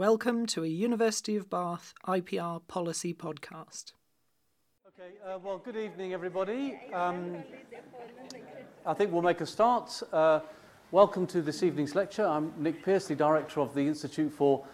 Welcome to a University of Bath IPR policy podcast. Okay, uh, well, good evening, everybody. Um, I think we'll make a start. Uh, welcome to this evening's lecture. I'm Nick the Director of the Institute for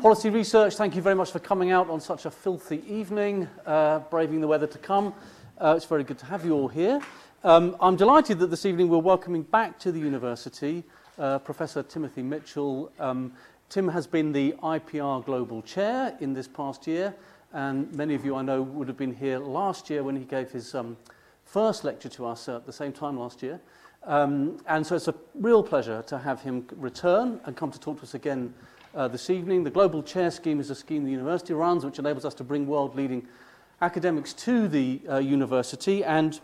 Policy Research. Thank you very much for coming out on such a filthy evening, uh, braving the weather to come. Uh, it's very good to have you all here. Um, I'm delighted that this evening we're welcoming back to the university uh, Professor Timothy Mitchell. Um, Tim has been the IPR Global Chair in this past year, and many of you I know would have been here last year when he gave his um, first lecture to us at the same time last year. Um, and so it's a real pleasure to have him return and come to talk to us again uh, this evening. The Global Chair Scheme is a scheme the university runs which enables us to bring world-leading academics to the uh, university, and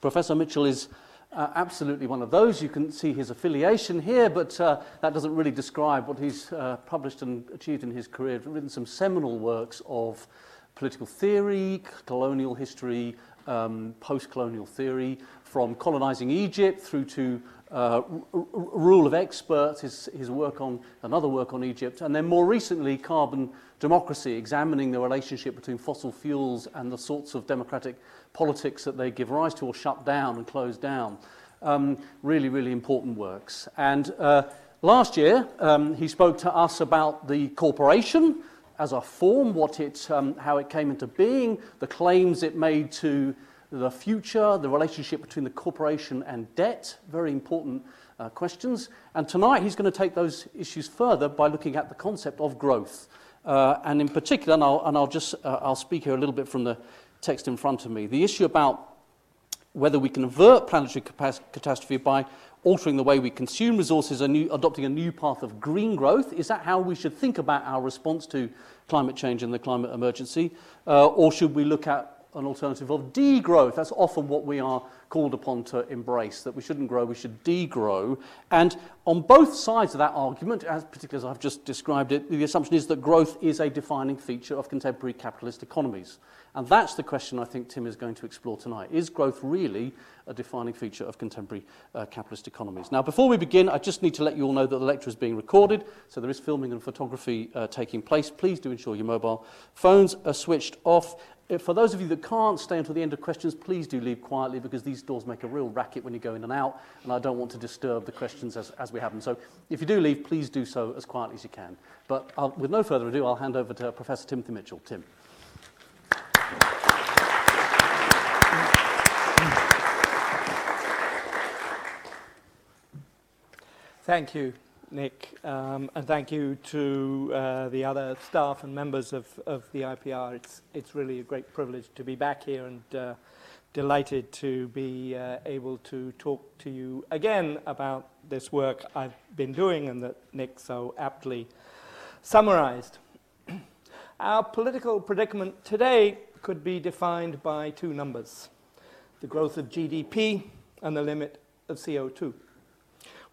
Professor Mitchell is uh, absolutely one of those. You can see his affiliation here, but uh, that doesn't really describe what he's uh, published and achieved in his career. He's written some seminal works of political theory, colonial history, um, post-colonial theory, from colonizing Egypt through to uh, rule of experts, his, his work on another work on Egypt, and then more recently carbon democracy, examining the relationship between fossil fuels and the sorts of democratic politics that they give rise to or shut down and close down. Um, really, really important works. And uh, last year, um, he spoke to us about the corporation as a form, what it, um, how it came into being, the claims it made to the future, the relationship between the corporation and debt, very important uh, questions. And tonight he's going to take those issues further by looking at the concept of growth. Uh, and in particular, and I'll, and I'll just uh, I'll speak here a little bit from the text in front of me, the issue about whether we can avert planetary catastrophe by altering the way we consume resources, and new, adopting a new path of green growth. Is that how we should think about our response to climate change and the climate emergency? Uh, or should we look at an alternative of degrowth. That's often what we are called upon to embrace, that we shouldn't grow, we should degrow. And on both sides of that argument, as particularly as I've just described it, the assumption is that growth is a defining feature of contemporary capitalist economies. And that's the question I think Tim is going to explore tonight. Is growth really a defining feature of contemporary uh, capitalist economies? Now, before we begin, I just need to let you all know that the lecture is being recorded, so there is filming and photography uh, taking place. Please do ensure your mobile phones are switched off. For those of you that can't stay until the end of questions, please do leave quietly because these doors make a real racket when you go in and out, and I don't want to disturb the questions as, as we have them. So if you do leave, please do so as quietly as you can. But I'll, with no further ado, I'll hand over to Professor Timothy Mitchell. Tim. Thank you, Nick, um, and thank you to uh, the other staff and members of, of the IPR. It's, it's really a great privilege to be back here and uh, delighted to be uh, able to talk to you again about this work I've been doing and that Nick so aptly summarized. Our political predicament today could be defined by two numbers the growth of GDP and the limit of CO2.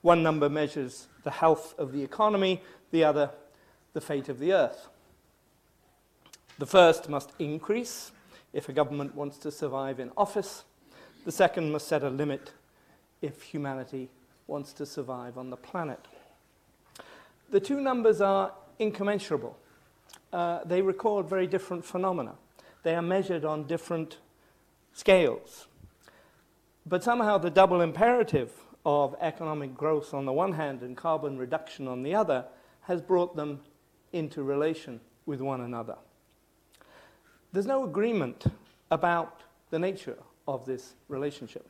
One number measures the health of the economy, the other, the fate of the earth. The first must increase if a government wants to survive in office. The second must set a limit if humanity wants to survive on the planet. The two numbers are incommensurable. Uh, they record very different phenomena. They are measured on different scales. But somehow the double imperative of economic growth on the one hand and carbon reduction on the other has brought them into relation with one another. There's no agreement about the nature of this relationship.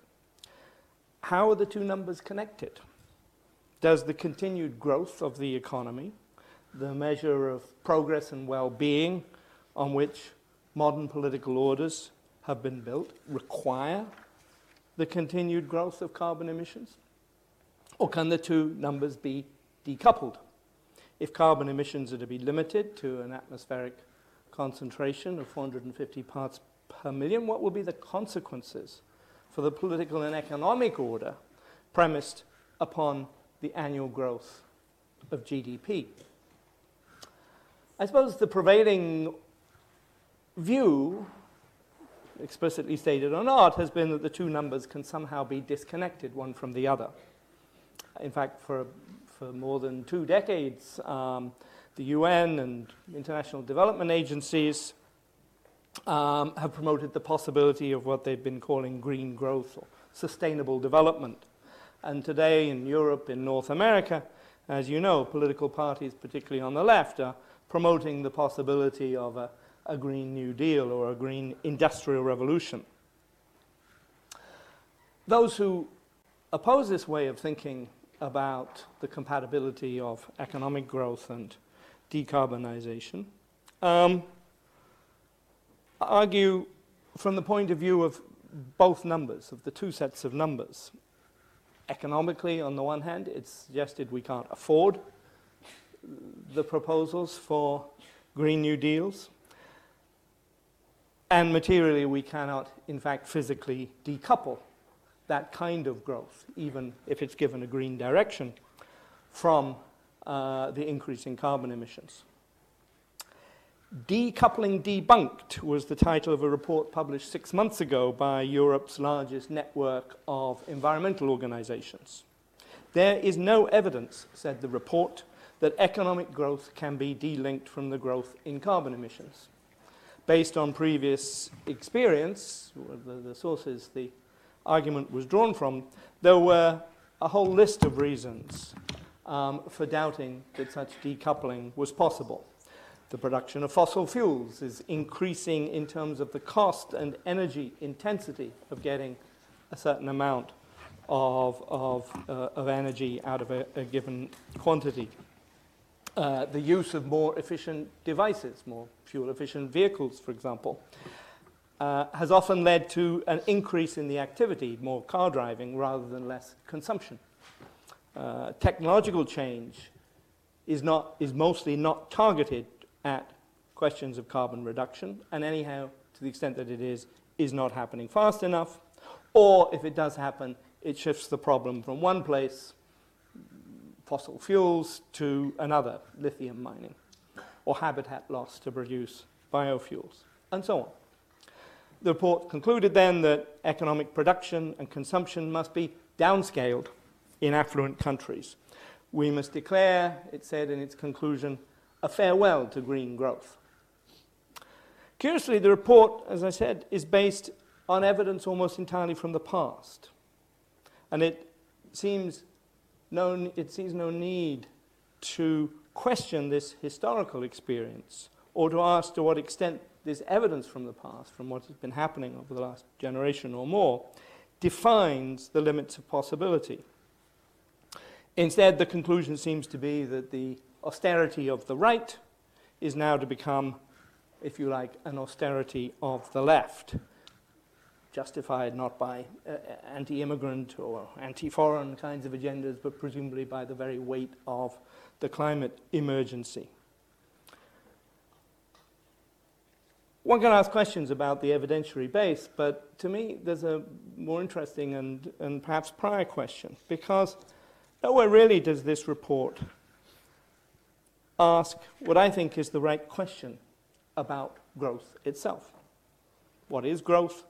How are the two numbers connected? Does the continued growth of the economy, the measure of progress and well being on which modern political orders have been built, require the continued growth of carbon emissions? Or can the two numbers be decoupled? If carbon emissions are to be limited to an atmospheric concentration of 450 parts per million, what will be the consequences for the political and economic order premised upon the annual growth of GDP? I suppose the prevailing view explicitly stated or not, has been that the two numbers can somehow be disconnected one from the other. In fact, for, for more than two decades. Um, the UN and international development agencies um, have promoted the possibility of what they've been calling green growth or sustainable development. And today in Europe, in North America, as you know, political parties, particularly on the left, are promoting the possibility of a, a Green New Deal or a Green Industrial Revolution. Those who oppose this way of thinking about the compatibility of economic growth and decarbonization um, argue from the point of view of both numbers, of the two sets of numbers. Economically, on the one hand, it's suggested we can't afford the proposals for Green New Deals. And materially, we cannot, in fact, physically decouple that kind of growth, even if it's given a green direction, from uh, the increase in carbon emissions. Decoupling Debunked was the title of a report published six months ago by Europe's largest network of environmental organizations. There is no evidence, said the report, that economic growth can be delinked from the growth in carbon emissions. Based on previous experience, the, the sources the argument was drawn from, there were a whole list of reasons um, for doubting that such decoupling was possible. The production of fossil fuels is increasing in terms of the cost and energy intensity of getting a certain amount of, of, uh, of energy out of a, a given quantity. Uh, the use of more efficient devices, more fuel efficient vehicles, for example, uh, has often led to an increase in the activity, more car driving rather than less consumption. Uh, technological change is, not, is mostly not targeted at questions of carbon reduction, and anyhow, to the extent that it is, is not happening fast enough. Or if it does happen, it shifts the problem from one place, fossil fuels, to another, lithium mining, or habitat loss to produce biofuels, and so on. The report concluded then that economic production and consumption must be downscaled in affluent countries. We must declare, it said in its conclusion, a farewell to green growth. Curiously, the report, as I said, is based on evidence almost entirely from the past. And it seems no, it sees no need to question this historical experience or to ask to what extent this evidence from the past, from what has been happening over the last generation or more, defines the limits of possibility. Instead, the conclusion seems to be that the austerity of the right is now to become, if you like, an austerity of the left, justified not by uh, anti immigrant or anti foreign kinds of agendas, but presumably by the very weight of the climate emergency. One can ask questions about the evidentiary base, but to me, there's a more interesting and, and perhaps prior question, because nowhere really does this report ask what I think is the right question about growth itself. What is growth?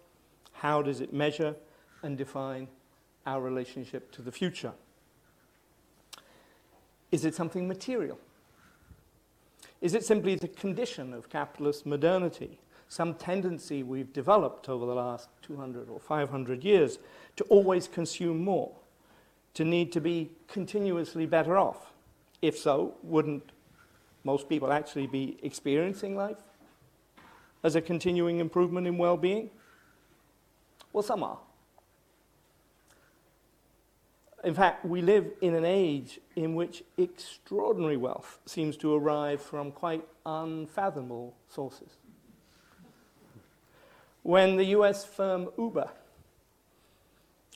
How does it measure and define our relationship to the future? Is it something material? Is it simply the condition of capitalist modernity, some tendency we've developed over the last 200 or 500 years to always consume more, to need to be continuously better off? If so, wouldn't most people actually be experiencing life as a continuing improvement in well being? Well, some are. In fact, we live in an age in which extraordinary wealth seems to arrive from quite unfathomable sources. When the US firm Uber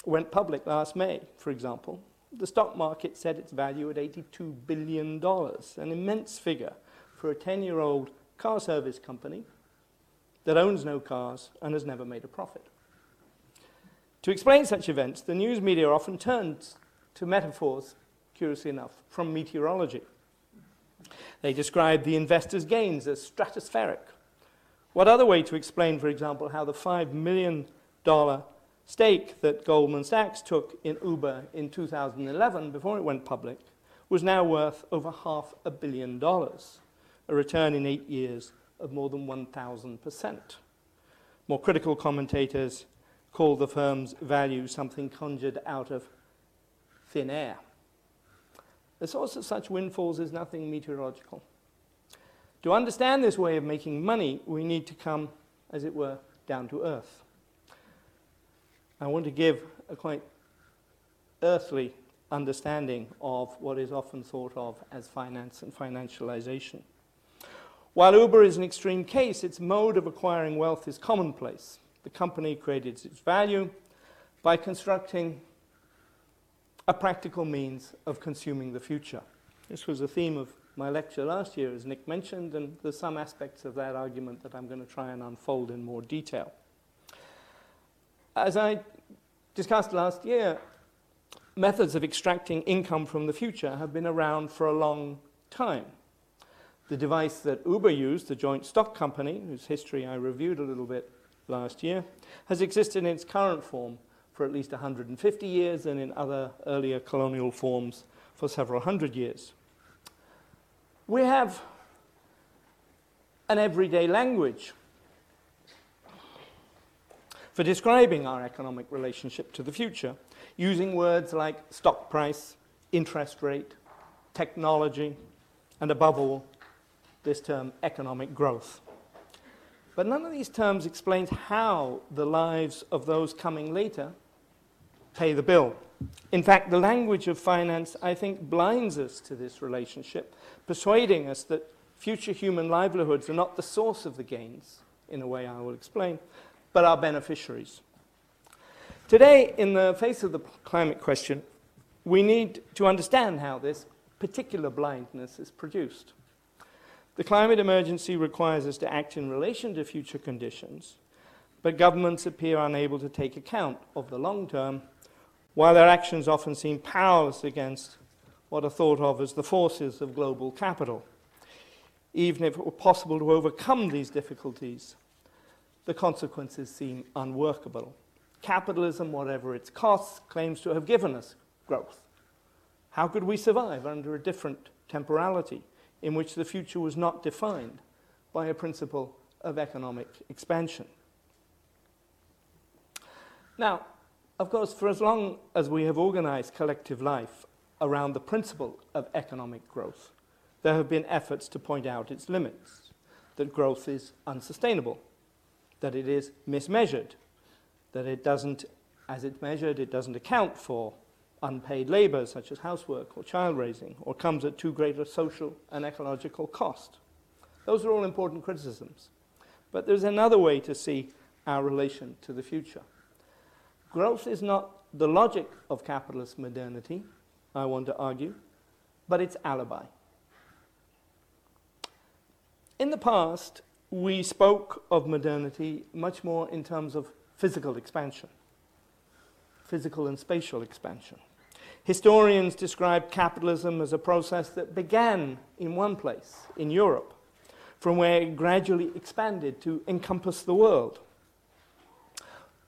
went public last May, for example, the stock market set its value at $82 billion, an immense figure for a 10 year old car service company that owns no cars and has never made a profit. To explain such events, the news media often turns to metaphors, curiously enough, from meteorology. They describe the investor's gains as stratospheric. What other way to explain, for example, how the $5 million stake that Goldman Sachs took in Uber in 2011 before it went public was now worth over half a billion dollars, a return in eight years of more than 1,000%. More critical commentators call the firm's value something conjured out of thin air. The source of such windfalls is nothing meteorological. To understand this way of making money, we need to come, as it were, down to earth. I want to give a quite earthly understanding of what is often thought of as finance and financialization. While Uber is an extreme case, its mode of acquiring wealth is commonplace. The company created its value by constructing a practical means of consuming the future. This was a theme of my lecture last year, as Nick mentioned, and there's some aspects of that argument that I'm going to try and unfold in more detail. As I discussed last year, methods of extracting income from the future have been around for a long time. The device that Uber used, the joint stock company, whose history I reviewed a little bit last year, has existed in its current form for at least 150 years and in other earlier colonial forms for several hundred years. We have an everyday language for describing our economic relationship to the future, using words like stock price, interest rate, technology, and above all, this term economic growth. But none of these terms explains how the lives of those coming later pay the bill. In fact, the language of finance, I think, blinds us to this relationship, persuading us that future human livelihoods are not the source of the gains, in a way I will explain, but are beneficiaries. Today, in the face of the climate question, we need to understand how this particular blindness is produced. The climate emergency requires us to act in relation to future conditions, but governments appear unable to take account of the long term, while their actions often seem powerless against what are thought of as the forces of global capital. Even if it were possible to overcome these difficulties, the consequences seem unworkable. Capitalism, whatever its costs, claims to have given us growth. How could we survive under a different temporality? in which the future was not defined by a principle of economic expansion. Now, of course, for as long as we have organized collective life around the principle of economic growth, there have been efforts to point out its limits, that growth is unsustainable, that it is mismeasured, that it doesn't, as it's measured, it doesn't account for unpaid labor, such as housework or child raising, or comes at too great a social and ecological cost. Those are all important criticisms. But there's another way to see our relation to the future. Growth is not the logic of capitalist modernity, I want to argue, but its alibi. In the past, we spoke of modernity much more in terms of physical expansion, physical and spatial expansion. Historians describe capitalism as a process that began in one place, in Europe, from where it gradually expanded to encompass the world.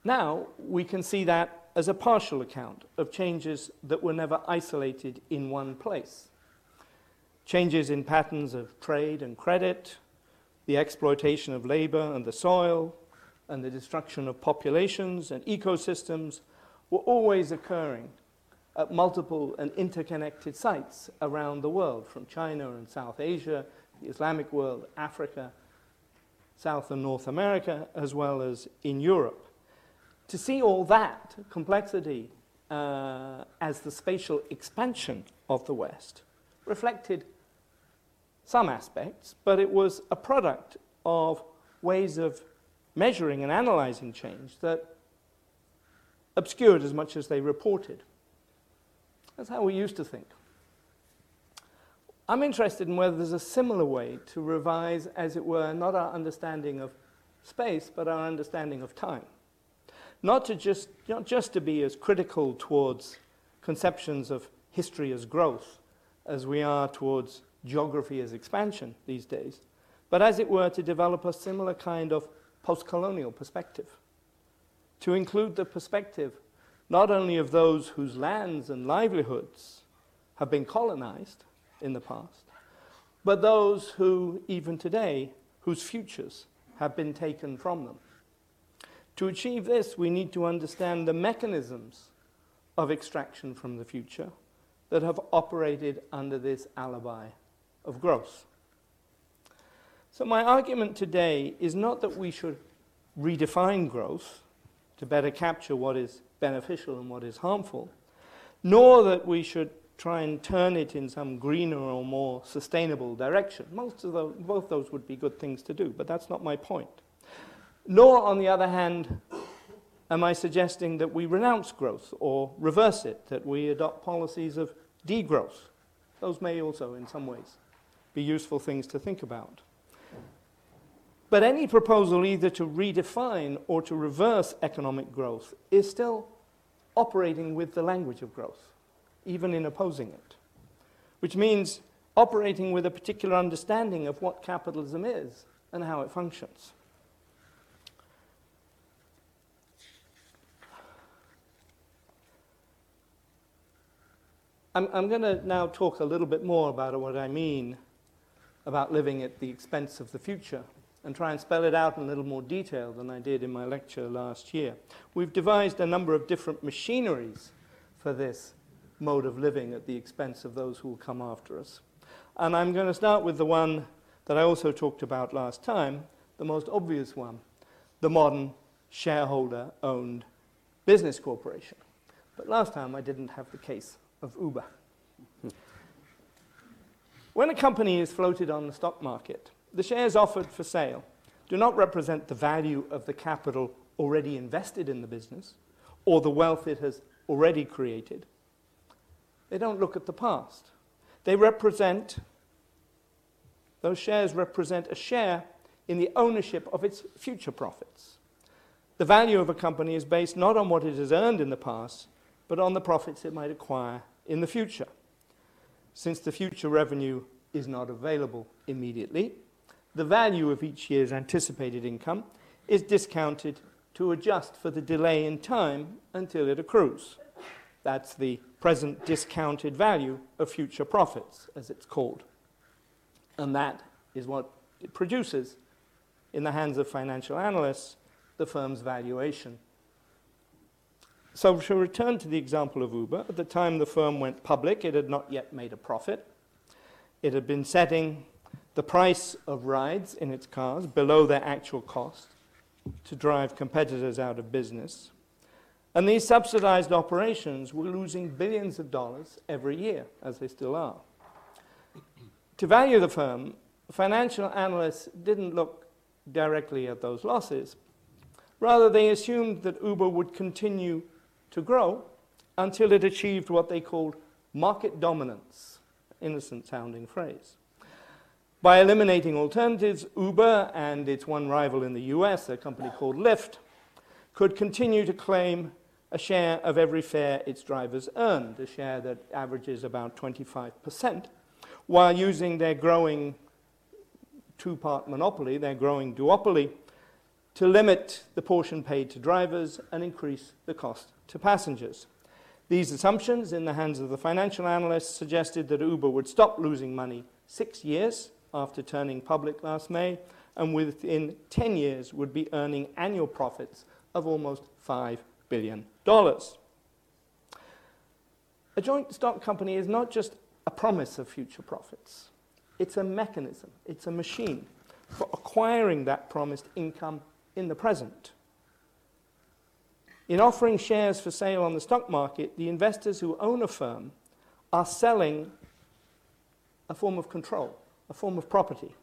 Now, we can see that as a partial account of changes that were never isolated in one place. Changes in patterns of trade and credit, the exploitation of labor and the soil, and the destruction of populations and ecosystems were always occurring at multiple and interconnected sites around the world, from China and South Asia, the Islamic world, Africa, South and North America, as well as in Europe. To see all that complexity uh, as the spatial expansion of the West reflected some aspects, but it was a product of ways of measuring and analyzing change that obscured as much as they reported. That's how we used to think. I'm interested in whether there's a similar way to revise, as it were, not our understanding of space, but our understanding of time. Not, to just, not just to be as critical towards conceptions of history as growth as we are towards geography as expansion these days, but as it were, to develop a similar kind of post colonial perspective. To include the perspective not only of those whose lands and livelihoods have been colonized in the past, but those who, even today, whose futures have been taken from them. To achieve this, we need to understand the mechanisms of extraction from the future that have operated under this alibi of growth. So, my argument today is not that we should redefine growth to better capture what is beneficial and what is harmful, nor that we should try and turn it in some greener or more sustainable direction. Most of both those would be good things to do, but that's not my point. Nor, on the other hand, am I suggesting that we renounce growth or reverse it, that we adopt policies of degrowth. Those may also, in some ways, be useful things to think about. But any proposal either to redefine or to reverse economic growth is still operating with the language of growth, even in opposing it, which means operating with a particular understanding of what capitalism is and how it functions. I'm, I'm going to now talk a little bit more about what I mean about living at the expense of the future and try and spell it out in a little more detail than I did in my lecture last year. We've devised a number of different machineries for this mode of living at the expense of those who will come after us. And I'm going to start with the one that I also talked about last time, the most obvious one the modern shareholder owned business corporation. But last time I didn't have the case of Uber. When a company is floated on the stock market, the shares offered for sale do not represent the value of the capital already invested in the business or the wealth it has already created. They don't look at the past. They represent, those shares represent a share in the ownership of its future profits. The value of a company is based not on what it has earned in the past, but on the profits it might acquire in the future. Since the future revenue is not available immediately, the value of each year's anticipated income is discounted to adjust for the delay in time until it accrues. That's the present discounted value of future profits, as it's called. And that is what it produces, in the hands of financial analysts, the firm's valuation so to return to the example of Uber, at the time the firm went public, it had not yet made a profit. It had been setting the price of rides in its cars below their actual cost to drive competitors out of business. And these subsidized operations were losing billions of dollars every year, as they still are. To value the firm, financial analysts didn't look directly at those losses. Rather, they assumed that Uber would continue to grow until it achieved what they called market dominance, innocent sounding phrase. By eliminating alternatives, Uber and its one rival in the US, a company called Lyft, could continue to claim a share of every fare its drivers earned, a share that averages about 25%, while using their growing two part monopoly, their growing duopoly, to limit the portion paid to drivers and increase the cost to passengers. These assumptions, in the hands of the financial analysts, suggested that Uber would stop losing money six years after turning public last May, and within 10 years would be earning annual profits of almost $5 billion. A joint stock company is not just a promise of future profits, it's a mechanism, it's a machine for acquiring that promised income in the present. In offering shares for sale on the stock market, the investors who own a firm are selling a form of control, a form of property.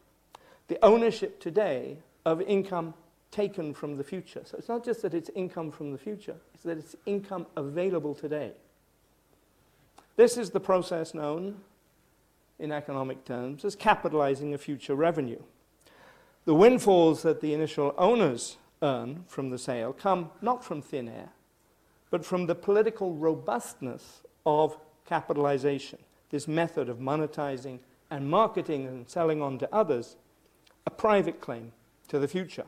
The ownership today of income taken from the future. So it's not just that it's income from the future, it's that it's income available today. This is the process known in economic terms as capitalizing a future revenue. The windfalls that the initial owners earn from the sale come not from thin air, but from the political robustness of capitalization, this method of monetizing and marketing and selling on to others a private claim to the future.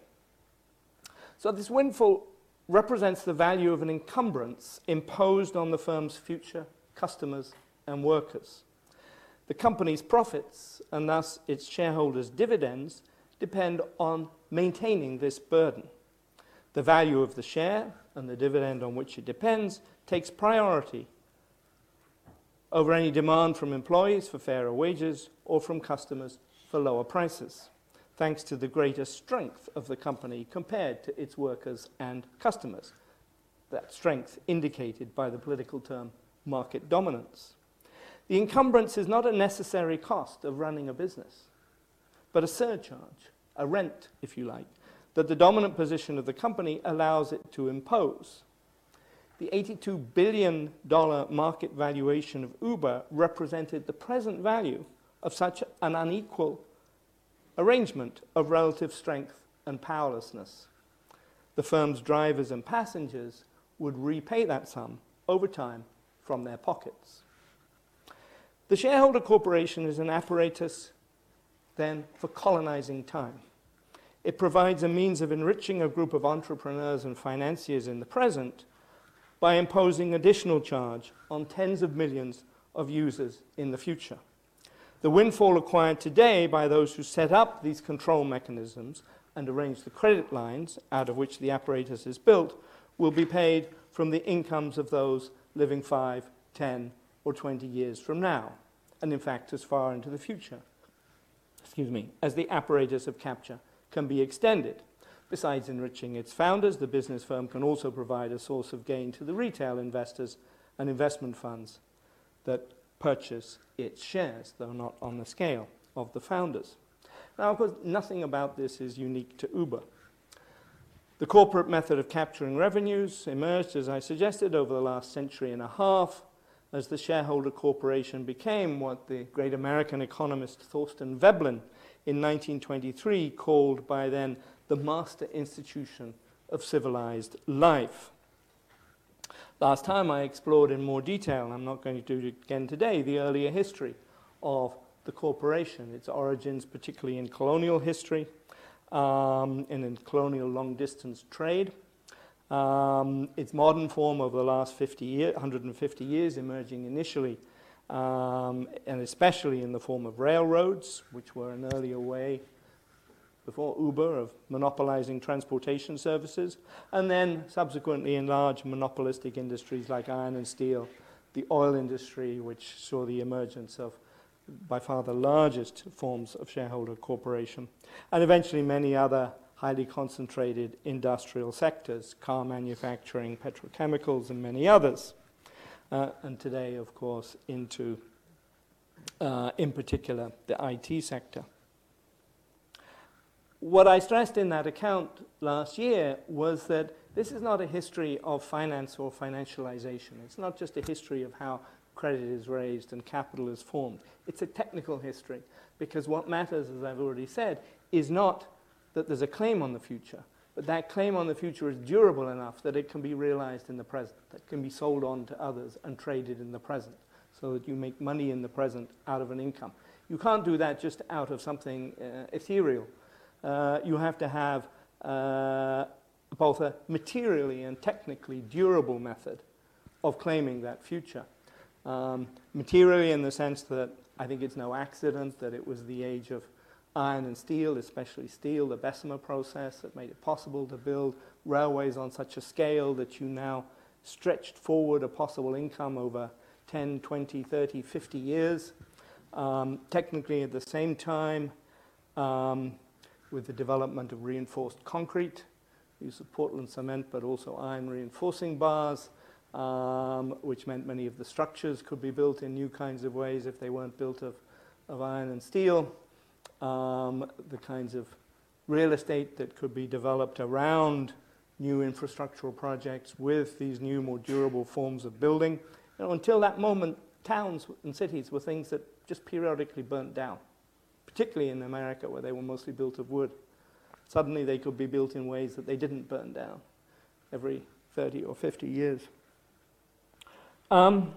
So, this windfall represents the value of an encumbrance imposed on the firm's future customers and workers. The company's profits, and thus its shareholders' dividends, depend on maintaining this burden. The value of the share and the dividend on which it depends takes priority over any demand from employees for fairer wages or from customers for lower prices, thanks to the greater strength of the company compared to its workers and customers. That strength indicated by the political term market dominance. The encumbrance is not a necessary cost of running a business, but a surcharge, a rent, if you like, that the dominant position of the company allows it to impose. The $82 billion market valuation of Uber represented the present value of such an unequal arrangement of relative strength and powerlessness. The firm's drivers and passengers would repay that sum over time from their pockets. The shareholder corporation is an apparatus then for colonizing time. It provides a means of enriching a group of entrepreneurs and financiers in the present by imposing additional charge on tens of millions of users in the future. The windfall acquired today by those who set up these control mechanisms and arrange the credit lines out of which the apparatus is built will be paid from the incomes of those living 5, 10, or 20 years from now, and in fact as far into the future. Excuse me, as the apparatus of capture can be extended. Besides enriching its founders, the business firm can also provide a source of gain to the retail investors and investment funds that purchase its shares, though not on the scale of the founders. Now, of course, nothing about this is unique to Uber. The corporate method of capturing revenues emerged, as I suggested, over the last century and a half as the shareholder corporation became what the great American economist Thorstein Veblen in 1923 called by then the master institution of civilized life. Last time I explored in more detail, and I'm not going to do it again today, the earlier history of the corporation, its origins, particularly in colonial history um, and in colonial long distance trade. Um, its modern form over the last 50 year, 150 years, emerging initially um, and especially in the form of railroads, which were an earlier way before Uber of monopolizing transportation services, and then subsequently in large monopolistic industries like iron and steel, the oil industry, which saw the emergence of by far the largest forms of shareholder corporation, and eventually many other highly concentrated industrial sectors, car manufacturing, petrochemicals, and many others uh, and today, of course, into, uh, in particular, the IT sector. What I stressed in that account last year was that this is not a history of finance or financialization. It's not just a history of how credit is raised and capital is formed. It's a technical history because what matters, as I've already said, is not that there's a claim on the future, but that claim on the future is durable enough that it can be realized in the present, that can be sold on to others and traded in the present, so that you make money in the present out of an income. You can't do that just out of something uh, ethereal. Uh, you have to have uh, both a materially and technically durable method of claiming that future. Um, materially, in the sense that I think it's no accident that it was the age of iron and steel, especially steel, the Bessemer process that made it possible to build railways on such a scale that you now stretched forward a possible income over 10, 20, 30, 50 years. Um, technically, at the same time, um, with the development of reinforced concrete, use of Portland cement, but also iron reinforcing bars, um, which meant many of the structures could be built in new kinds of ways if they weren't built of, of iron and steel um, the kinds of real estate that could be developed around new infrastructural projects with these new, more durable forms of building. You know, until that moment, towns and cities were things that just periodically burnt down, particularly in America where they were mostly built of wood. Suddenly they could be built in ways that they didn't burn down every 30 or 50 years. Um,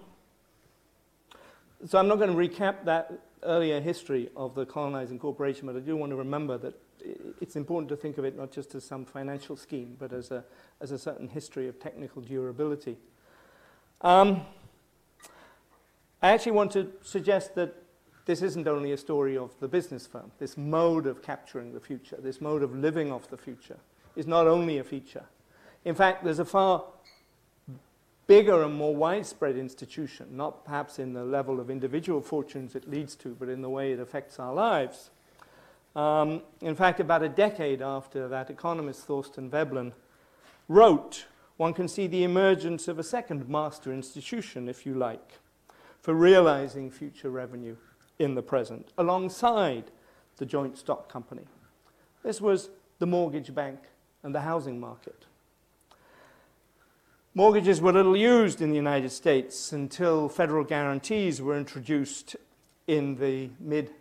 so I'm not going to recap that earlier history of the colonizing corporation, but I do want to remember that it's important to think of it not just as some financial scheme, but as a, as a certain history of technical durability. Um, I actually want to suggest that this isn't only a story of the business firm. This mode of capturing the future, this mode of living off the future, is not only a feature. In fact, there's a far bigger and more widespread institution, not perhaps in the level of individual fortunes it leads to, but in the way it affects our lives. Um, in fact, about a decade after that economist, Thorstein Veblen, wrote, one can see the emergence of a second master institution, if you like, for realizing future revenue in the present, alongside the joint stock company. This was the mortgage bank and the housing market. Mortgages were little used in the United States until federal guarantees were introduced in the mid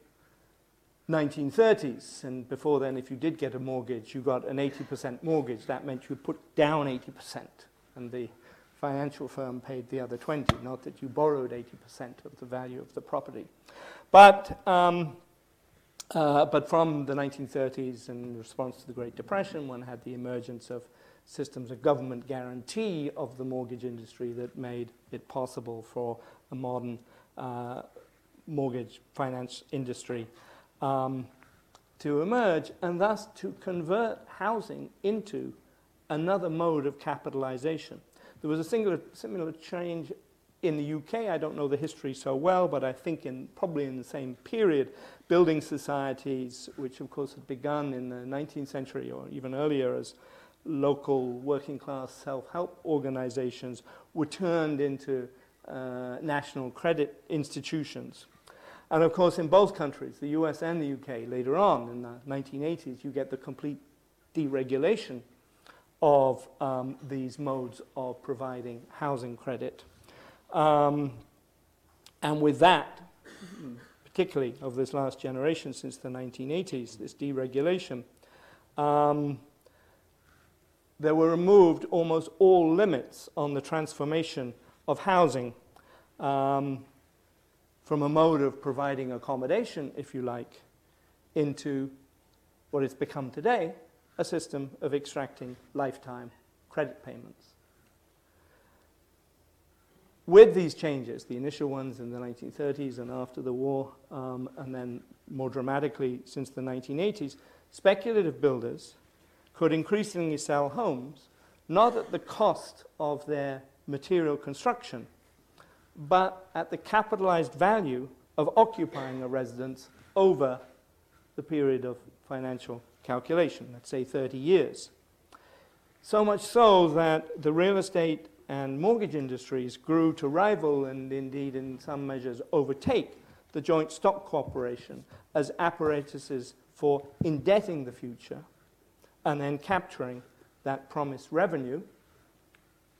1930s. And before then, if you did get a mortgage, you got an 80% mortgage. That meant you put down 80%, and the financial firm paid the other 20, not that you borrowed 80% of the value of the property. But, um, uh, but from the 1930s, in response to the Great Depression, one had the emergence of systems of government guarantee of the mortgage industry that made it possible for a modern uh, mortgage finance industry um, to emerge and thus to convert housing into another mode of capitalization. There was a singular, similar change in the UK. I don't know the history so well, but I think in probably in the same period, building societies, which of course had begun in the 19th century or even earlier as local working class self-help organizations were turned into uh, national credit institutions. And of course, in both countries, the US and the UK, later on in the 1980s, you get the complete deregulation of um, these modes of providing housing credit. Um, and with that, particularly of this last generation since the 1980s, this deregulation, um, there were removed almost all limits on the transformation of housing um, from a mode of providing accommodation, if you like, into what it's become today a system of extracting lifetime credit payments. With these changes, the initial ones in the 1930s and after the war, um, and then more dramatically since the 1980s, speculative builders could increasingly sell homes, not at the cost of their material construction, but at the capitalized value of occupying a residence over the period of financial calculation, let's say 30 years. So much so that the real estate and mortgage industries grew to rival and indeed in some measures overtake the joint stock corporation as apparatuses for indebting the future and then capturing that promised revenue,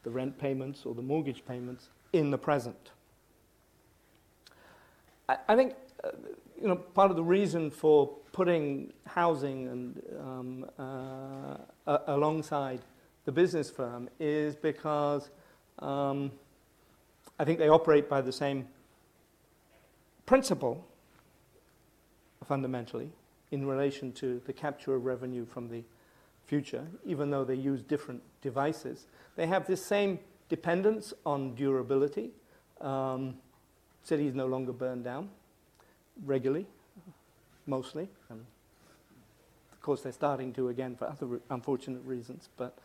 the rent payments or the mortgage payments, in the present. I, I think uh, you know, part of the reason for putting housing and, um, uh, alongside the business firm is because um, I think they operate by the same principle fundamentally in relation to the capture of revenue from the future, even though they use different devices. They have this same dependence on durability. Um, cities no longer burn down regularly, mostly. And of course, they're starting to again for other unfortunate reasons, but,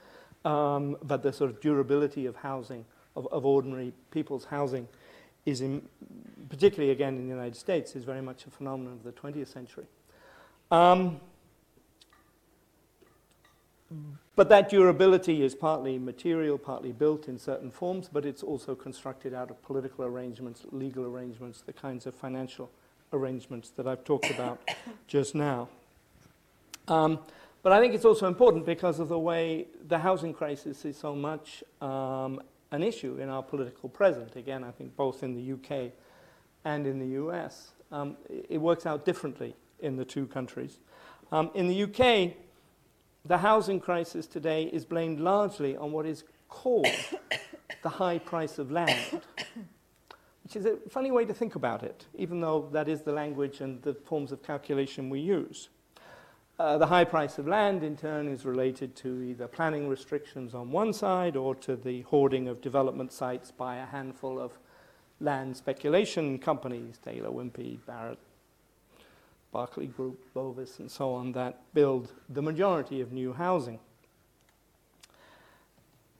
um, but the sort of durability of housing, of, of ordinary people's housing, is in, particularly again in the United States, is very much a phenomenon of the 20th century. Um, but that durability is partly material, partly built in certain forms, but it's also constructed out of political arrangements, legal arrangements, the kinds of financial arrangements that I've talked about just now. Um, but I think it's also important because of the way the housing crisis is so much um, an issue in our political present. Again, I think both in the UK and in the US. Um, it works out differently in the two countries. Um, in the UK, the housing crisis today is blamed largely on what is called the high price of land, which is a funny way to think about it, even though that is the language and the forms of calculation we use. Uh, the high price of land, in turn, is related to either planning restrictions on one side or to the hoarding of development sites by a handful of land speculation companies, Taylor Wimpey, Barratt, Berkeley Group, Bovis, and so on, that build the majority of new housing.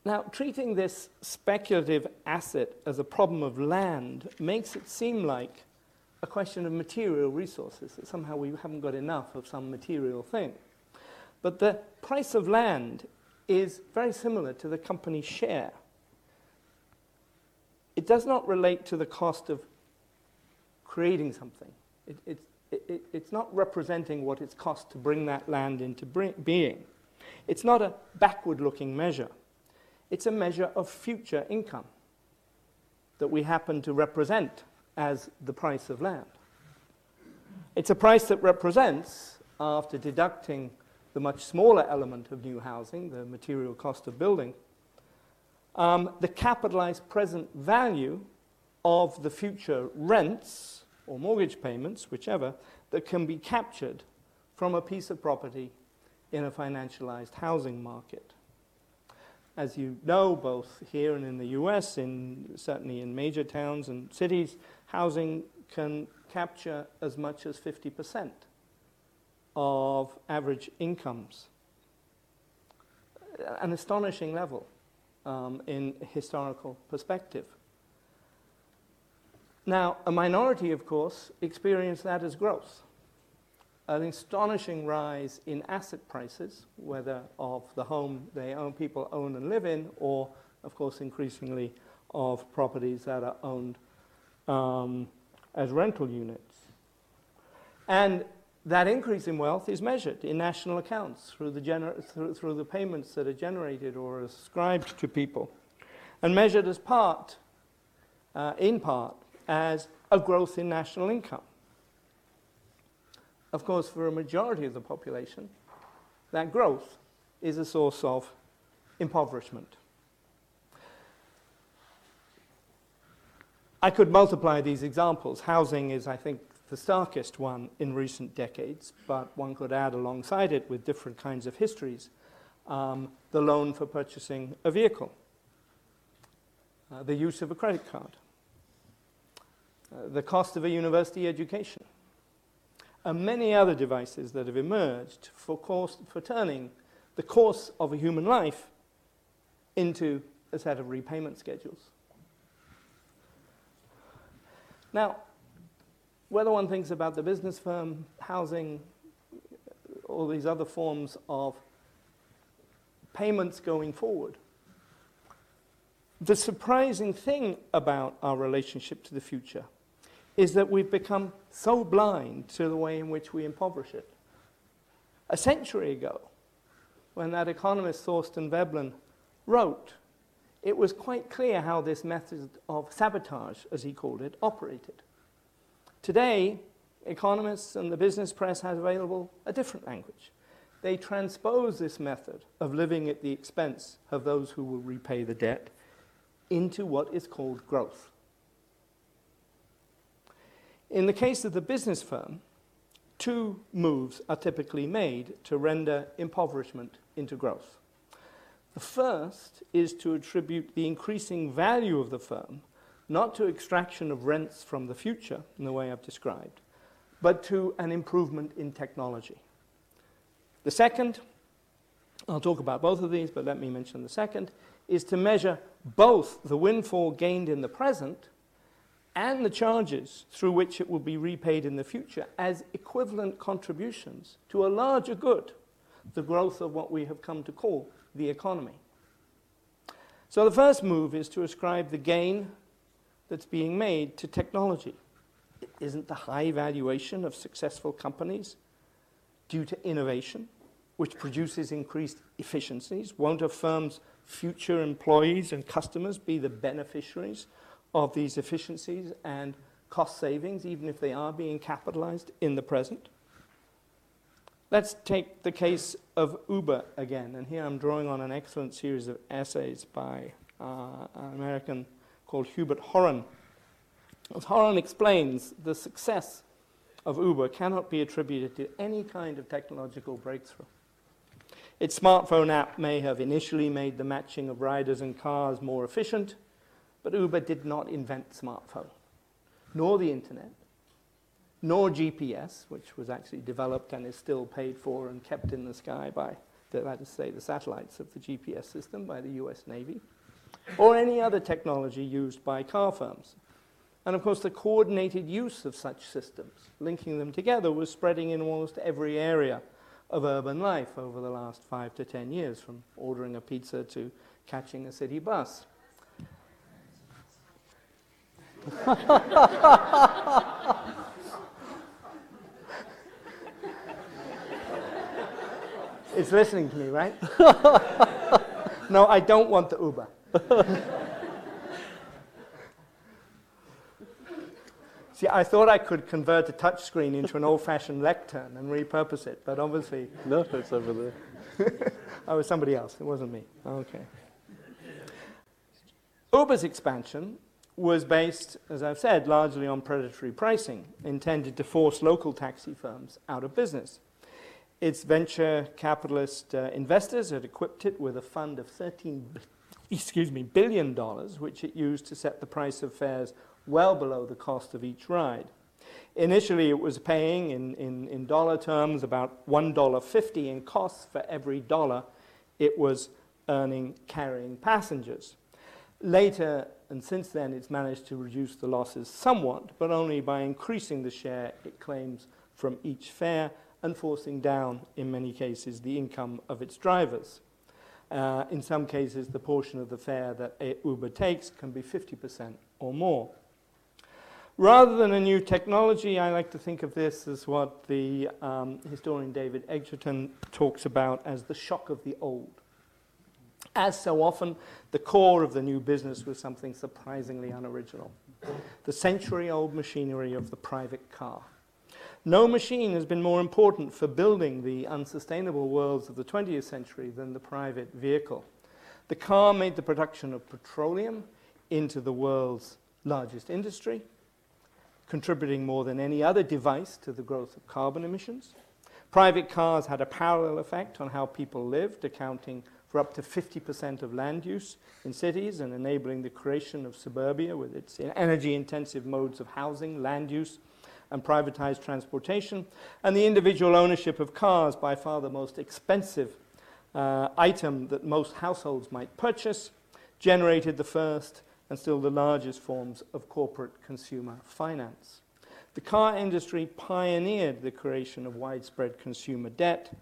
Now, treating this speculative asset as a problem of land makes it seem like a question of material resources, that somehow we haven't got enough of some material thing. But the price of land is very similar to the company's share. It does not relate to the cost of creating something. It, it's, it, it's not representing what it's cost to bring that land into being. It's not a backward looking measure. It's a measure of future income that we happen to represent as the price of land. It's a price that represents, after deducting the much smaller element of new housing, the material cost of building, um, the capitalized present value of the future rents or mortgage payments, whichever, that can be captured from a piece of property in a financialized housing market. As you know, both here and in the US, in, certainly in major towns and cities, housing can capture as much as 50% of average incomes. An astonishing level um, in historical perspective. Now, a minority, of course, experience that as growth. An astonishing rise in asset prices, whether of the home they own, people own and live in, or, of course, increasingly of properties that are owned um, as rental units. And that increase in wealth is measured in national accounts through the, gener- through, through the payments that are generated or ascribed to people, and measured as part, uh, in part, as a growth in national income. Of course, for a majority of the population, that growth is a source of impoverishment. I could multiply these examples. Housing is, I think, the starkest one in recent decades, but one could add alongside it with different kinds of histories um, the loan for purchasing a vehicle, uh, the use of a credit card, uh, the cost of a university education, and many other devices that have emerged for, course, for turning the course of a human life into a set of repayment schedules. Now, whether one thinks about the business firm, housing, all these other forms of payments going forward, the surprising thing about our relationship to the future is that we've become so blind to the way in which we impoverish it. A century ago, when that economist Thorstein Veblen wrote, it was quite clear how this method of sabotage, as he called it, operated. Today, economists and the business press have available a different language. They transpose this method of living at the expense of those who will repay the debt into what is called growth. In the case of the business firm, two moves are typically made to render impoverishment into growth. The first is to attribute the increasing value of the firm not to extraction of rents from the future in the way I've described, but to an improvement in technology. The second, I'll talk about both of these, but let me mention the second, is to measure both the windfall gained in the present and the charges through which it will be repaid in the future as equivalent contributions to a larger good, the growth of what we have come to call the economy. So the first move is to ascribe the gain that's being made to technology. Isn't the high valuation of successful companies due to innovation, which produces increased efficiencies? Won't a firm's future employees and customers be the beneficiaries of these efficiencies and cost savings, even if they are being capitalized in the present? Let's take the case of Uber again. And here I'm drawing on an excellent series of essays by uh, an American called Hubert Horan. As Horan explains, the success of Uber cannot be attributed to any kind of technological breakthrough. Its smartphone app may have initially made the matching of riders and cars more efficient, but Uber did not invent smartphone, nor the internet, nor GPS, which was actually developed and is still paid for and kept in the sky by, let us say, the satellites of the GPS system by the US Navy, or any other technology used by car firms. And of course, the coordinated use of such systems, linking them together, was spreading in almost every area of urban life over the last five to ten years, from ordering a pizza to catching a city bus. it's listening to me, right? no, I don't want the Uber. See, I thought I could convert a touchscreen into an old-fashioned lectern and repurpose it, but obviously... No, it's over there. oh, it was somebody else. It wasn't me. Okay. Uber's expansion was based, as I've said, largely on predatory pricing, intended to force local taxi firms out of business. Its venture capitalist uh, investors had equipped it with a fund of 13 excuse me, billion dollars, which it used to set the price of fares well below the cost of each ride. Initially, it was paying in, in, in dollar terms about $1.50 in costs for every dollar it was earning carrying passengers. Later, and since then, it's managed to reduce the losses somewhat, but only by increasing the share it claims from each fare and forcing down, in many cases, the income of its drivers. Uh, in some cases, the portion of the fare that Uber takes can be 50% or more. Rather than a new technology, I like to think of this as what the um, historian David Edgerton talks about as the shock of the old. As so often, the core of the new business was something surprisingly unoriginal the century old machinery of the private car. No machine has been more important for building the unsustainable worlds of the 20th century than the private vehicle. The car made the production of petroleum into the world's largest industry contributing more than any other device to the growth of carbon emissions. Private cars had a parallel effect on how people lived, accounting for up to 50% of land use in cities and enabling the creation of suburbia with its energy intensive modes of housing, land use, and privatized transportation. And the individual ownership of cars, by far the most expensive uh, item that most households might purchase, generated the first and still the largest forms of corporate consumer finance. The car industry pioneered the creation of widespread consumer debt,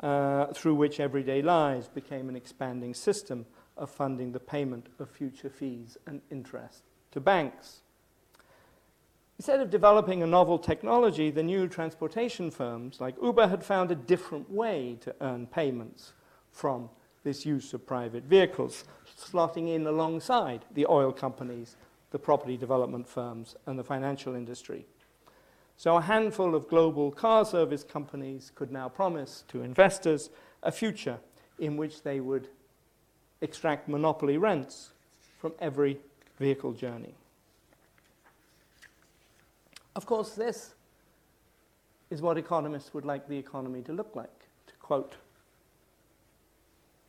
uh, through which everyday lives became an expanding system of funding the payment of future fees and interest to banks. Instead of developing a novel technology, the new transportation firms like Uber had found a different way to earn payments from this use of private vehicles, slotting in alongside the oil companies, the property development firms, and the financial industry. So a handful of global car service companies could now promise to investors a future in which they would extract monopoly rents from every vehicle journey. Of course, this is what economists would like the economy to look like. To quote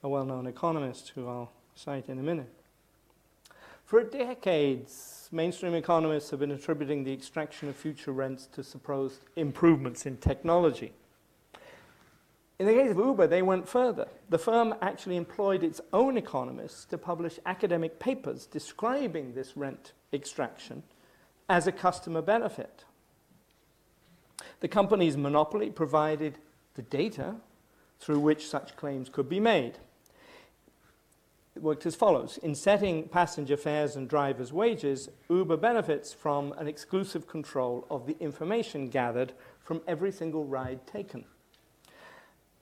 a well known economist who I'll cite in a minute. For decades, mainstream economists have been attributing the extraction of future rents to supposed improvements in technology. In the case of Uber, they went further. The firm actually employed its own economists to publish academic papers describing this rent extraction as a customer benefit. The company's monopoly provided the data through which such claims could be made. Worked as follows. In setting passenger fares and drivers' wages, Uber benefits from an exclusive control of the information gathered from every single ride taken.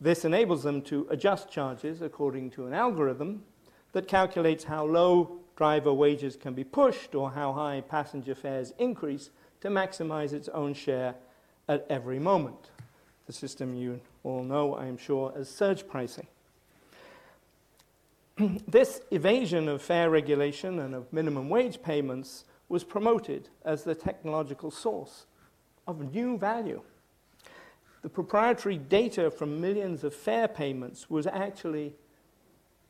This enables them to adjust charges according to an algorithm that calculates how low driver wages can be pushed or how high passenger fares increase to maximize its own share at every moment. The system you all know, I am sure, as surge pricing. this evasion of fare regulation and of minimum wage payments was promoted as the technological source of new value. The proprietary data from millions of fare payments was actually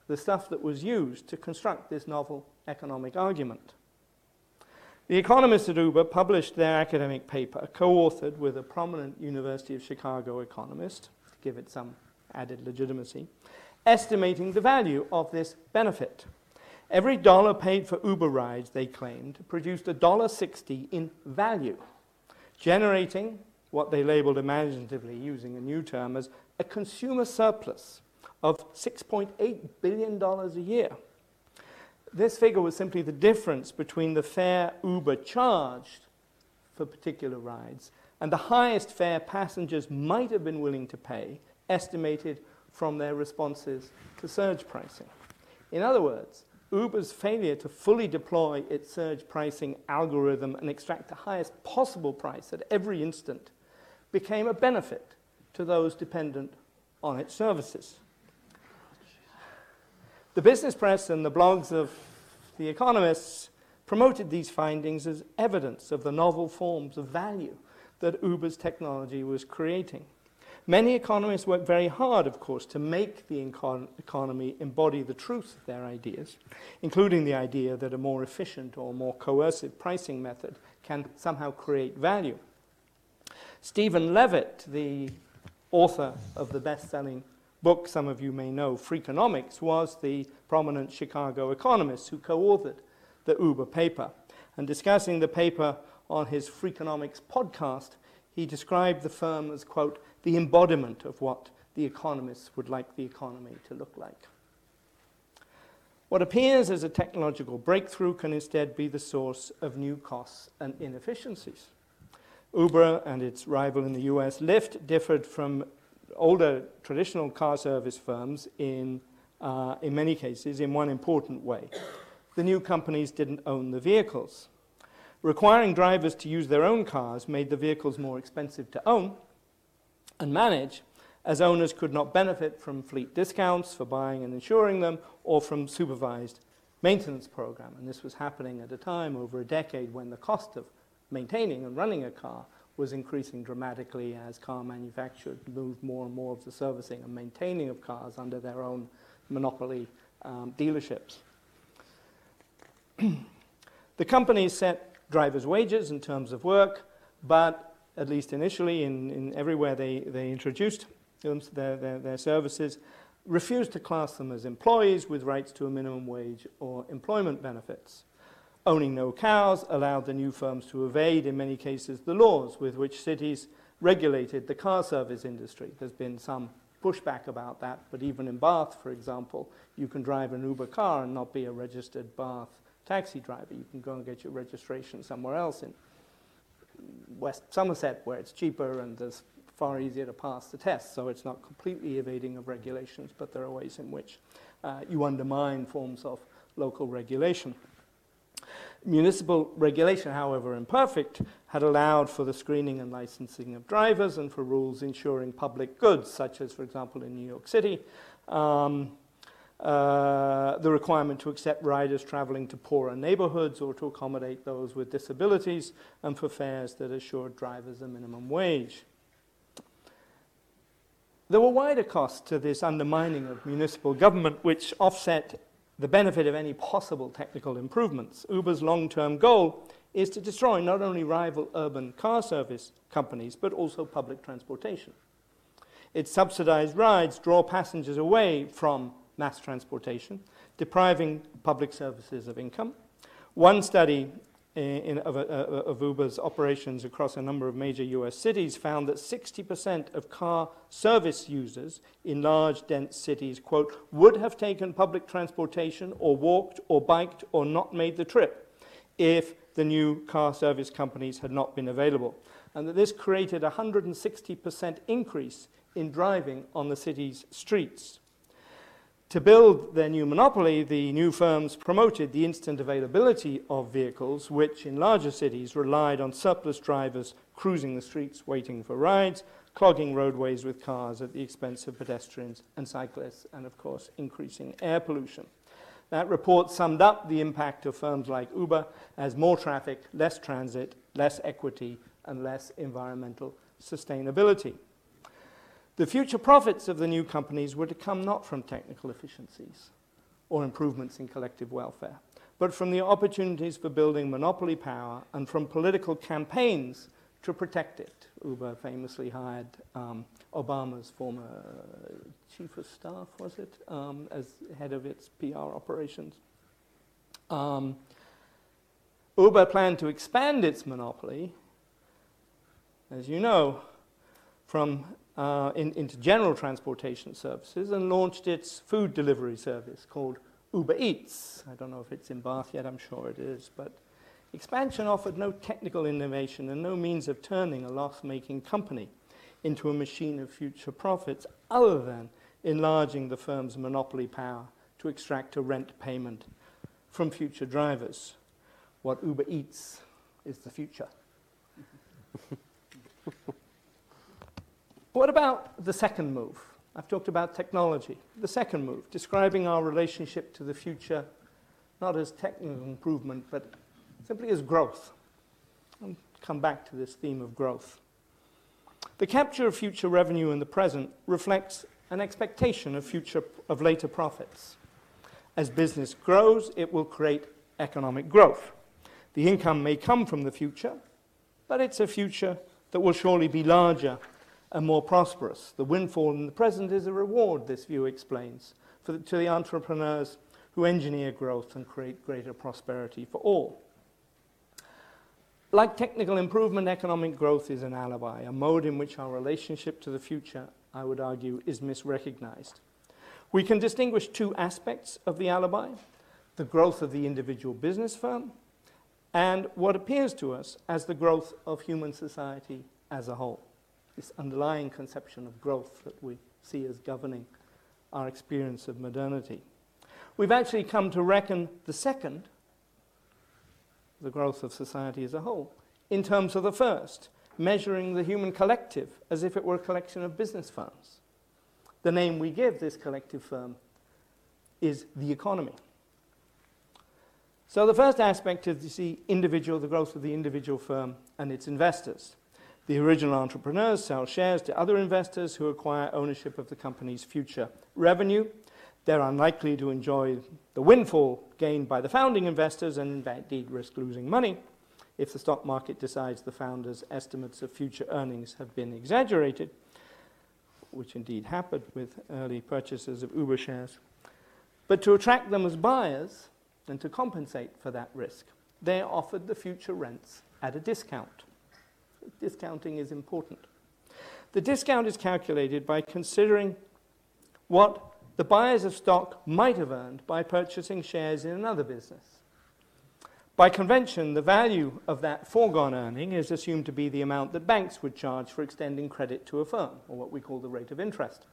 the stuff that was used to construct this novel economic argument. The economists at Uber published their academic paper, co authored with a prominent University of Chicago economist, to give it some added legitimacy, estimating the value of this benefit. Every dollar paid for Uber rides, they claimed, produced $1.60 in value, generating what they labeled imaginatively, using a new term, as a consumer surplus of $6.8 billion a year. This figure was simply the difference between the fare Uber charged for particular rides and the highest fare passengers might have been willing to pay, estimated from their responses to surge pricing. In other words, Uber's failure to fully deploy its surge pricing algorithm and extract the highest possible price at every instant became a benefit to those dependent on its services. The business press and the blogs of the economists promoted these findings as evidence of the novel forms of value that Uber's technology was creating. Many economists work very hard, of course, to make the econ- economy embody the truth of their ideas, including the idea that a more efficient or more coercive pricing method can somehow create value. Stephen Levitt, the author of the best selling book some of you may know, Freakonomics, was the prominent Chicago economist who co authored the Uber paper. And discussing the paper on his Freakonomics podcast, he described the firm as, quote, the embodiment of what the economists would like the economy to look like. What appears as a technological breakthrough can instead be the source of new costs and inefficiencies. Uber and its rival in the US, Lyft, differed from older traditional car service firms in, uh, in many cases in one important way. The new companies didn't own the vehicles. Requiring drivers to use their own cars made the vehicles more expensive to own and manage, as owners could not benefit from fleet discounts for buying and insuring them or from supervised maintenance program. And this was happening at a time over a decade when the cost of maintaining and running a car was increasing dramatically as car manufacturers moved more and more of the servicing and maintaining of cars under their own monopoly um, dealerships. the companies set drivers' wages in terms of work, but at least initially, in, in everywhere they, they introduced their, their, their services, refused to class them as employees with rights to a minimum wage or employment benefits. Owning no cows allowed the new firms to evade, in many cases, the laws with which cities regulated the car service industry. There's been some pushback about that, but even in Bath, for example, you can drive an Uber car and not be a registered Bath taxi driver. You can go and get your registration somewhere else in West Somerset, where it's cheaper and there's far easier to pass the test. So it's not completely evading of regulations, but there are ways in which uh, you undermine forms of local regulation. Municipal regulation, however imperfect, had allowed for the screening and licensing of drivers and for rules ensuring public goods, such as, for example, in New York City, um, uh, the requirement to accept riders traveling to poorer neighborhoods or to accommodate those with disabilities, and for fares that assured drivers a minimum wage. There were wider costs to this undermining of municipal government, which offset the benefit of any possible technical improvements. Uber's long term goal is to destroy not only rival urban car service companies, but also public transportation. Its subsidized rides draw passengers away from mass transportation, depriving public services of income. One study in, of, uh, of, Uber's operations across a number of major US cities found that 60% of car service users in large, dense cities, quote, would have taken public transportation or walked or biked or not made the trip if the new car service companies had not been available. And that this created a 160% increase in driving on the city's streets. To build their new monopoly, the new firms promoted the instant availability of vehicles, which in larger cities relied on surplus drivers cruising the streets waiting for rides, clogging roadways with cars at the expense of pedestrians and cyclists, and of course, increasing air pollution. That report summed up the impact of firms like Uber as more traffic, less transit, less equity, and less environmental sustainability. The future profits of the new companies were to come not from technical efficiencies or improvements in collective welfare, but from the opportunities for building monopoly power and from political campaigns to protect it. Uber famously hired um, Obama's former chief of staff, was it, um, as head of its PR operations. Um, Uber planned to expand its monopoly, as you know, from uh, in, into general transportation services and launched its food delivery service called Uber Eats. I don't know if it's in Bath yet, I'm sure it is, but expansion offered no technical innovation and no means of turning a loss making company into a machine of future profits other than enlarging the firm's monopoly power to extract a rent payment from future drivers. What Uber eats is the future. what about the second move? I've talked about technology. The second move, describing our relationship to the future not as technical improvement, but simply as growth. I'll come back to this theme of growth. The capture of future revenue in the present reflects an expectation of future of later profits. As business grows, it will create economic growth. The income may come from the future, but it's a future that will surely be larger and more prosperous. The windfall in the present is a reward, this view explains, the, to the entrepreneurs who engineer growth and create greater prosperity for all. Like technical improvement, economic growth is an alibi, a mode in which our relationship to the future, I would argue, is misrecognized. We can distinguish two aspects of the alibi the growth of the individual business firm and what appears to us as the growth of human society as a whole. This underlying conception of growth that we see as governing our experience of modernity. We've actually come to reckon the second, the growth of society as a whole, in terms of the first, measuring the human collective as if it were a collection of business firms. The name we give this collective firm is the economy. So the first aspect is the individual, the growth of the individual firm and its investors. The original entrepreneurs sell shares to other investors who acquire ownership of the company's future revenue. They're unlikely to enjoy the windfall gained by the founding investors and indeed risk losing money if the stock market decides the founders' estimates of future earnings have been exaggerated, which indeed happened with early purchases of Uber shares. But to attract them as buyers and to compensate for that risk, they offered the future rents at a discount. Discounting is important. The discount is calculated by considering what the buyers of stock might have earned by purchasing shares in another business. By convention, the value of that foregone earning is assumed to be the amount that banks would charge for extending credit to a firm, or what we call the rate of interest.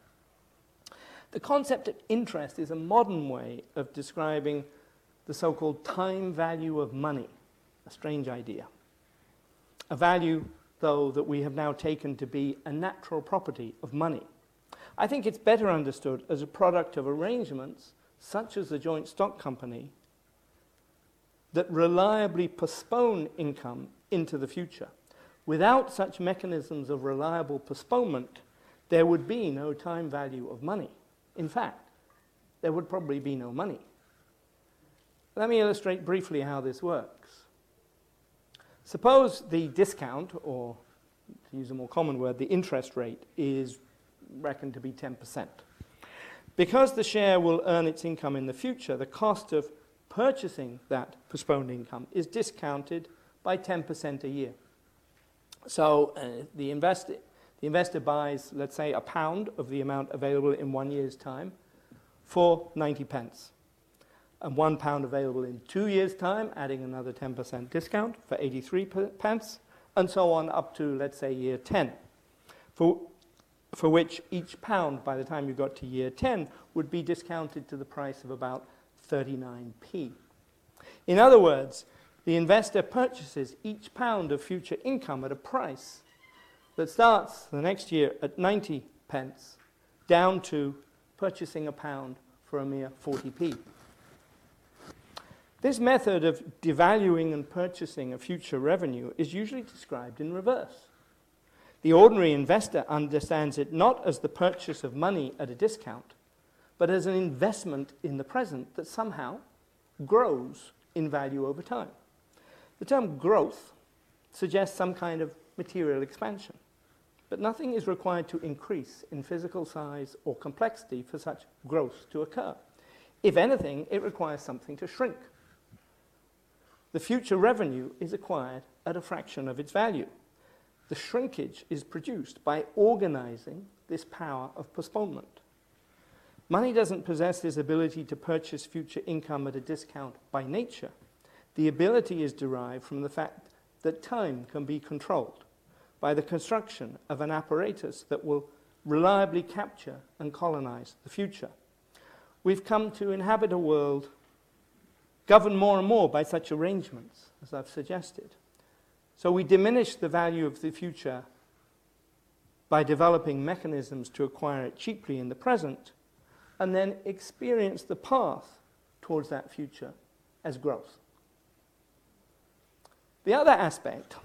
The concept of interest is a modern way of describing the so called time value of money, a strange idea. A value, though, that we have now taken to be a natural property of money. I think it's better understood as a product of arrangements such as the joint stock company that reliably postpone income into the future. Without such mechanisms of reliable postponement, there would be no time value of money. In fact, there would probably be no money. Let me illustrate briefly how this works. Suppose the discount, or to use a more common word, the interest rate, is reckoned to be 10%. Because the share will earn its income in the future, the cost of purchasing that postponed income is discounted by 10% a year. So uh, the, investor, the investor buys, let's say, a pound of the amount available in one year's time for 90 pence. And one pound available in two years' time, adding another 10% discount for 83 pence, and so on up to, let's say, year 10, for, for which each pound, by the time you got to year 10, would be discounted to the price of about 39p. In other words, the investor purchases each pound of future income at a price that starts the next year at 90 pence down to purchasing a pound for a mere 40p. This method of devaluing and purchasing a future revenue is usually described in reverse. The ordinary investor understands it not as the purchase of money at a discount, but as an investment in the present that somehow grows in value over time. The term growth suggests some kind of material expansion, but nothing is required to increase in physical size or complexity for such growth to occur. If anything, it requires something to shrink. The future revenue is acquired at a fraction of its value. The shrinkage is produced by organizing this power of postponement. Money doesn't possess this ability to purchase future income at a discount by nature. The ability is derived from the fact that time can be controlled by the construction of an apparatus that will reliably capture and colonize the future. We've come to inhabit a world governed more and more by such arrangements, as I've suggested. So we diminish the value of the future by developing mechanisms to acquire it cheaply in the present, and then experience the path towards that future as growth. The other aspect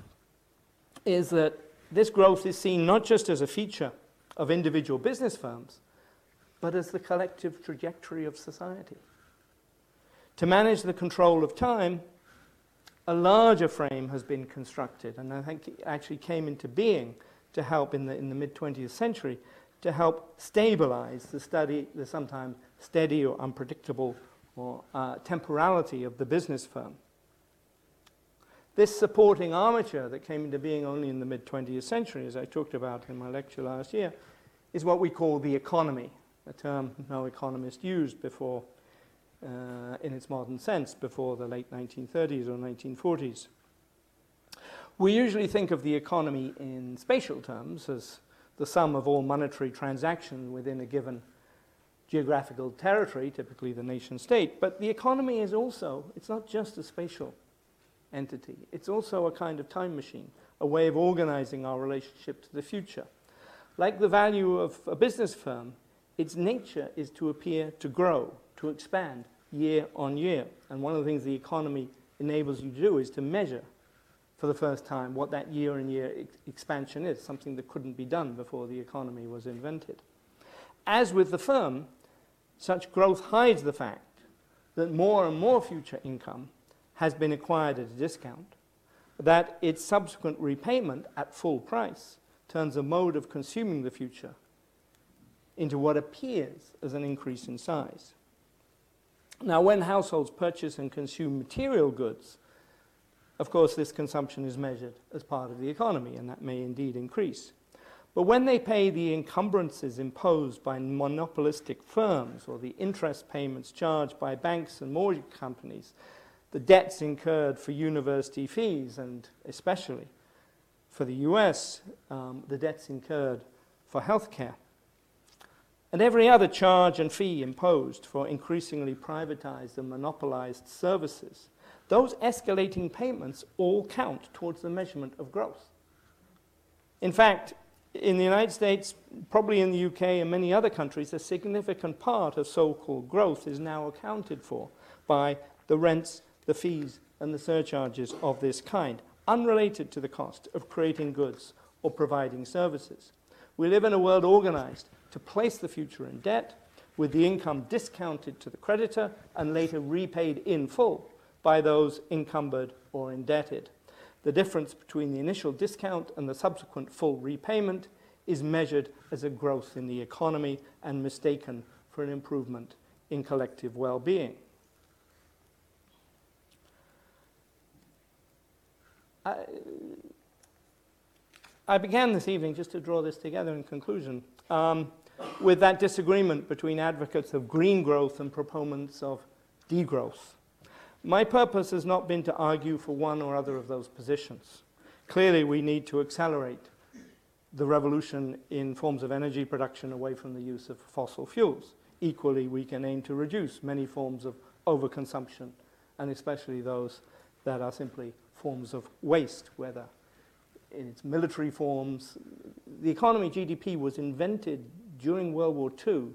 is that this growth is seen not just as a feature of individual business firms, but as the collective trajectory of society. To manage the control of time, a larger frame has been constructed, and I think it actually came into being to help in the, in the mid 20th century to help stabilize the study, the sometimes steady or unpredictable or uh, temporality of the business firm. This supporting armature that came into being only in the mid 20th century, as I talked about in my lecture last year, is what we call the economy, a term no economist used before, uh, in its modern sense, before the late 1930s or 1940s. We usually think of the economy in spatial terms as the sum of all monetary transactions within a given geographical territory, typically the nation state. But the economy is also, it's not just a spatial entity. It's also a kind of time machine, a way of organizing our relationship to the future. Like the value of a business firm, its nature is to appear to grow, to expand year on year. And one of the things the economy enables you to do is to measure for the first time what that year on year ex- expansion is, something that couldn't be done before the economy was invented. As with the firm, such growth hides the fact that more and more future income has been acquired at a discount, that its subsequent repayment at full price turns a mode of consuming the future into what appears as an increase in size. Now, when households purchase and consume material goods, of course, this consumption is measured as part of the economy, and that may indeed increase. But when they pay the encumbrances imposed by monopolistic firms or the interest payments charged by banks and mortgage companies, the debts incurred for university fees, and especially for the US, um, the debts incurred for healthcare, and every other charge and fee imposed for increasingly privatized and monopolized services, those escalating payments all count towards the measurement of growth. In fact, in the United States, probably in the UK and many other countries, a significant part of so called growth is now accounted for by the rents the fees and the surcharges of this kind, unrelated to the cost of creating goods or providing services. We live in a world organized to place the future in debt, with the income discounted to the creditor and later repaid in full by those encumbered or indebted. The difference between the initial discount and the subsequent full repayment is measured as a growth in the economy and mistaken for an improvement in collective well being. I, I began this evening, just to draw this together in conclusion, um, with that disagreement between advocates of green growth and proponents of degrowth. My purpose has not been to argue for one or other of those positions. Clearly, we need to accelerate the revolution in forms of energy production away from the use of fossil fuels. Equally, we can aim to reduce many forms of overconsumption, and especially those that are simply forms of waste, whether in its military forms. The economy, GDP, was invented during World War II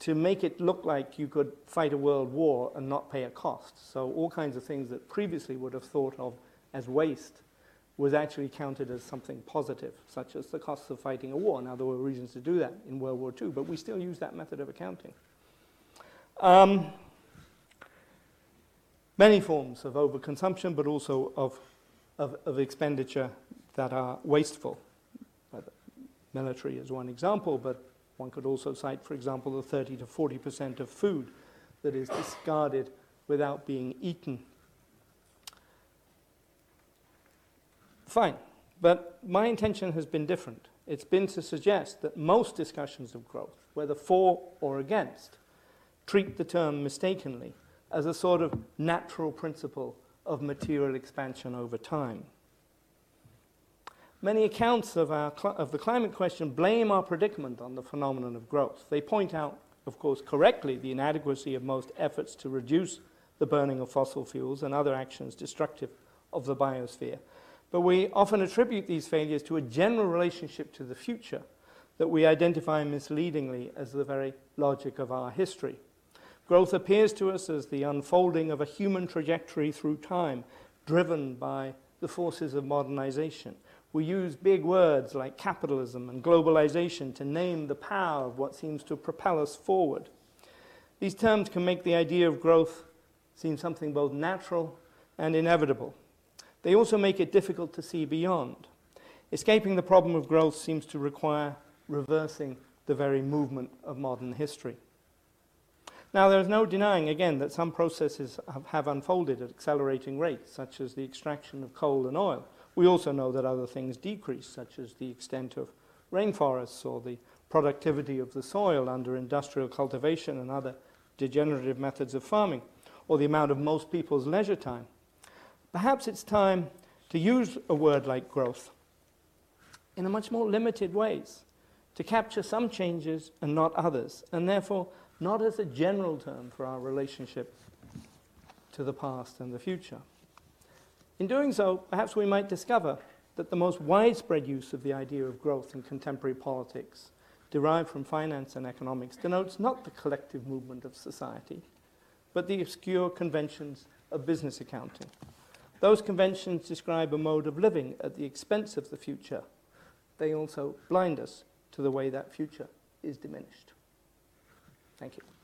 to make it look like you could fight a world war and not pay a cost. So all kinds of things that previously would have thought of as waste was actually counted as something positive, such as the costs of fighting a war. Now, there were reasons to do that in World War II, but we still use that method of accounting. Um, many forms of overconsumption, but also of, of, of expenditure that are wasteful. Military is one example, but one could also cite, for example, the 30 to 40% of food that is discarded without being eaten. Fine, but my intention has been different. It's been to suggest that most discussions of growth, whether for or against, treat the term mistakenly as a sort of natural principle of material expansion over time. Many accounts of, our of the climate question blame our predicament on the phenomenon of growth. They point out, of course, correctly the inadequacy of most efforts to reduce the burning of fossil fuels and other actions destructive of the biosphere. But we often attribute these failures to a general relationship to the future that we identify misleadingly as the very logic of our history. Growth appears to us as the unfolding of a human trajectory through time, driven by the forces of modernization. We use big words like capitalism and globalization to name the power of what seems to propel us forward. These terms can make the idea of growth seem something both natural and inevitable. They also make it difficult to see beyond. Escaping the problem of growth seems to require reversing the very movement of modern history. Now, there is no denying, again, that some processes have unfolded at accelerating rates, such as the extraction of coal and oil. We also know that other things decrease, such as the extent of rainforests or the productivity of the soil under industrial cultivation and other degenerative methods of farming, or the amount of most people's leisure time. Perhaps it's time to use a word like growth in a much more limited ways, to capture some changes and not others, and therefore not as a general term for our relationship to the past and the future. In doing so, perhaps we might discover that the most widespread use of the idea of growth in contemporary politics, derived from finance and economics, denotes not the collective movement of society, but the obscure conventions of business accounting. Those conventions describe a mode of living at the expense of the future. They also blind us to the way that future is diminished. Thank you.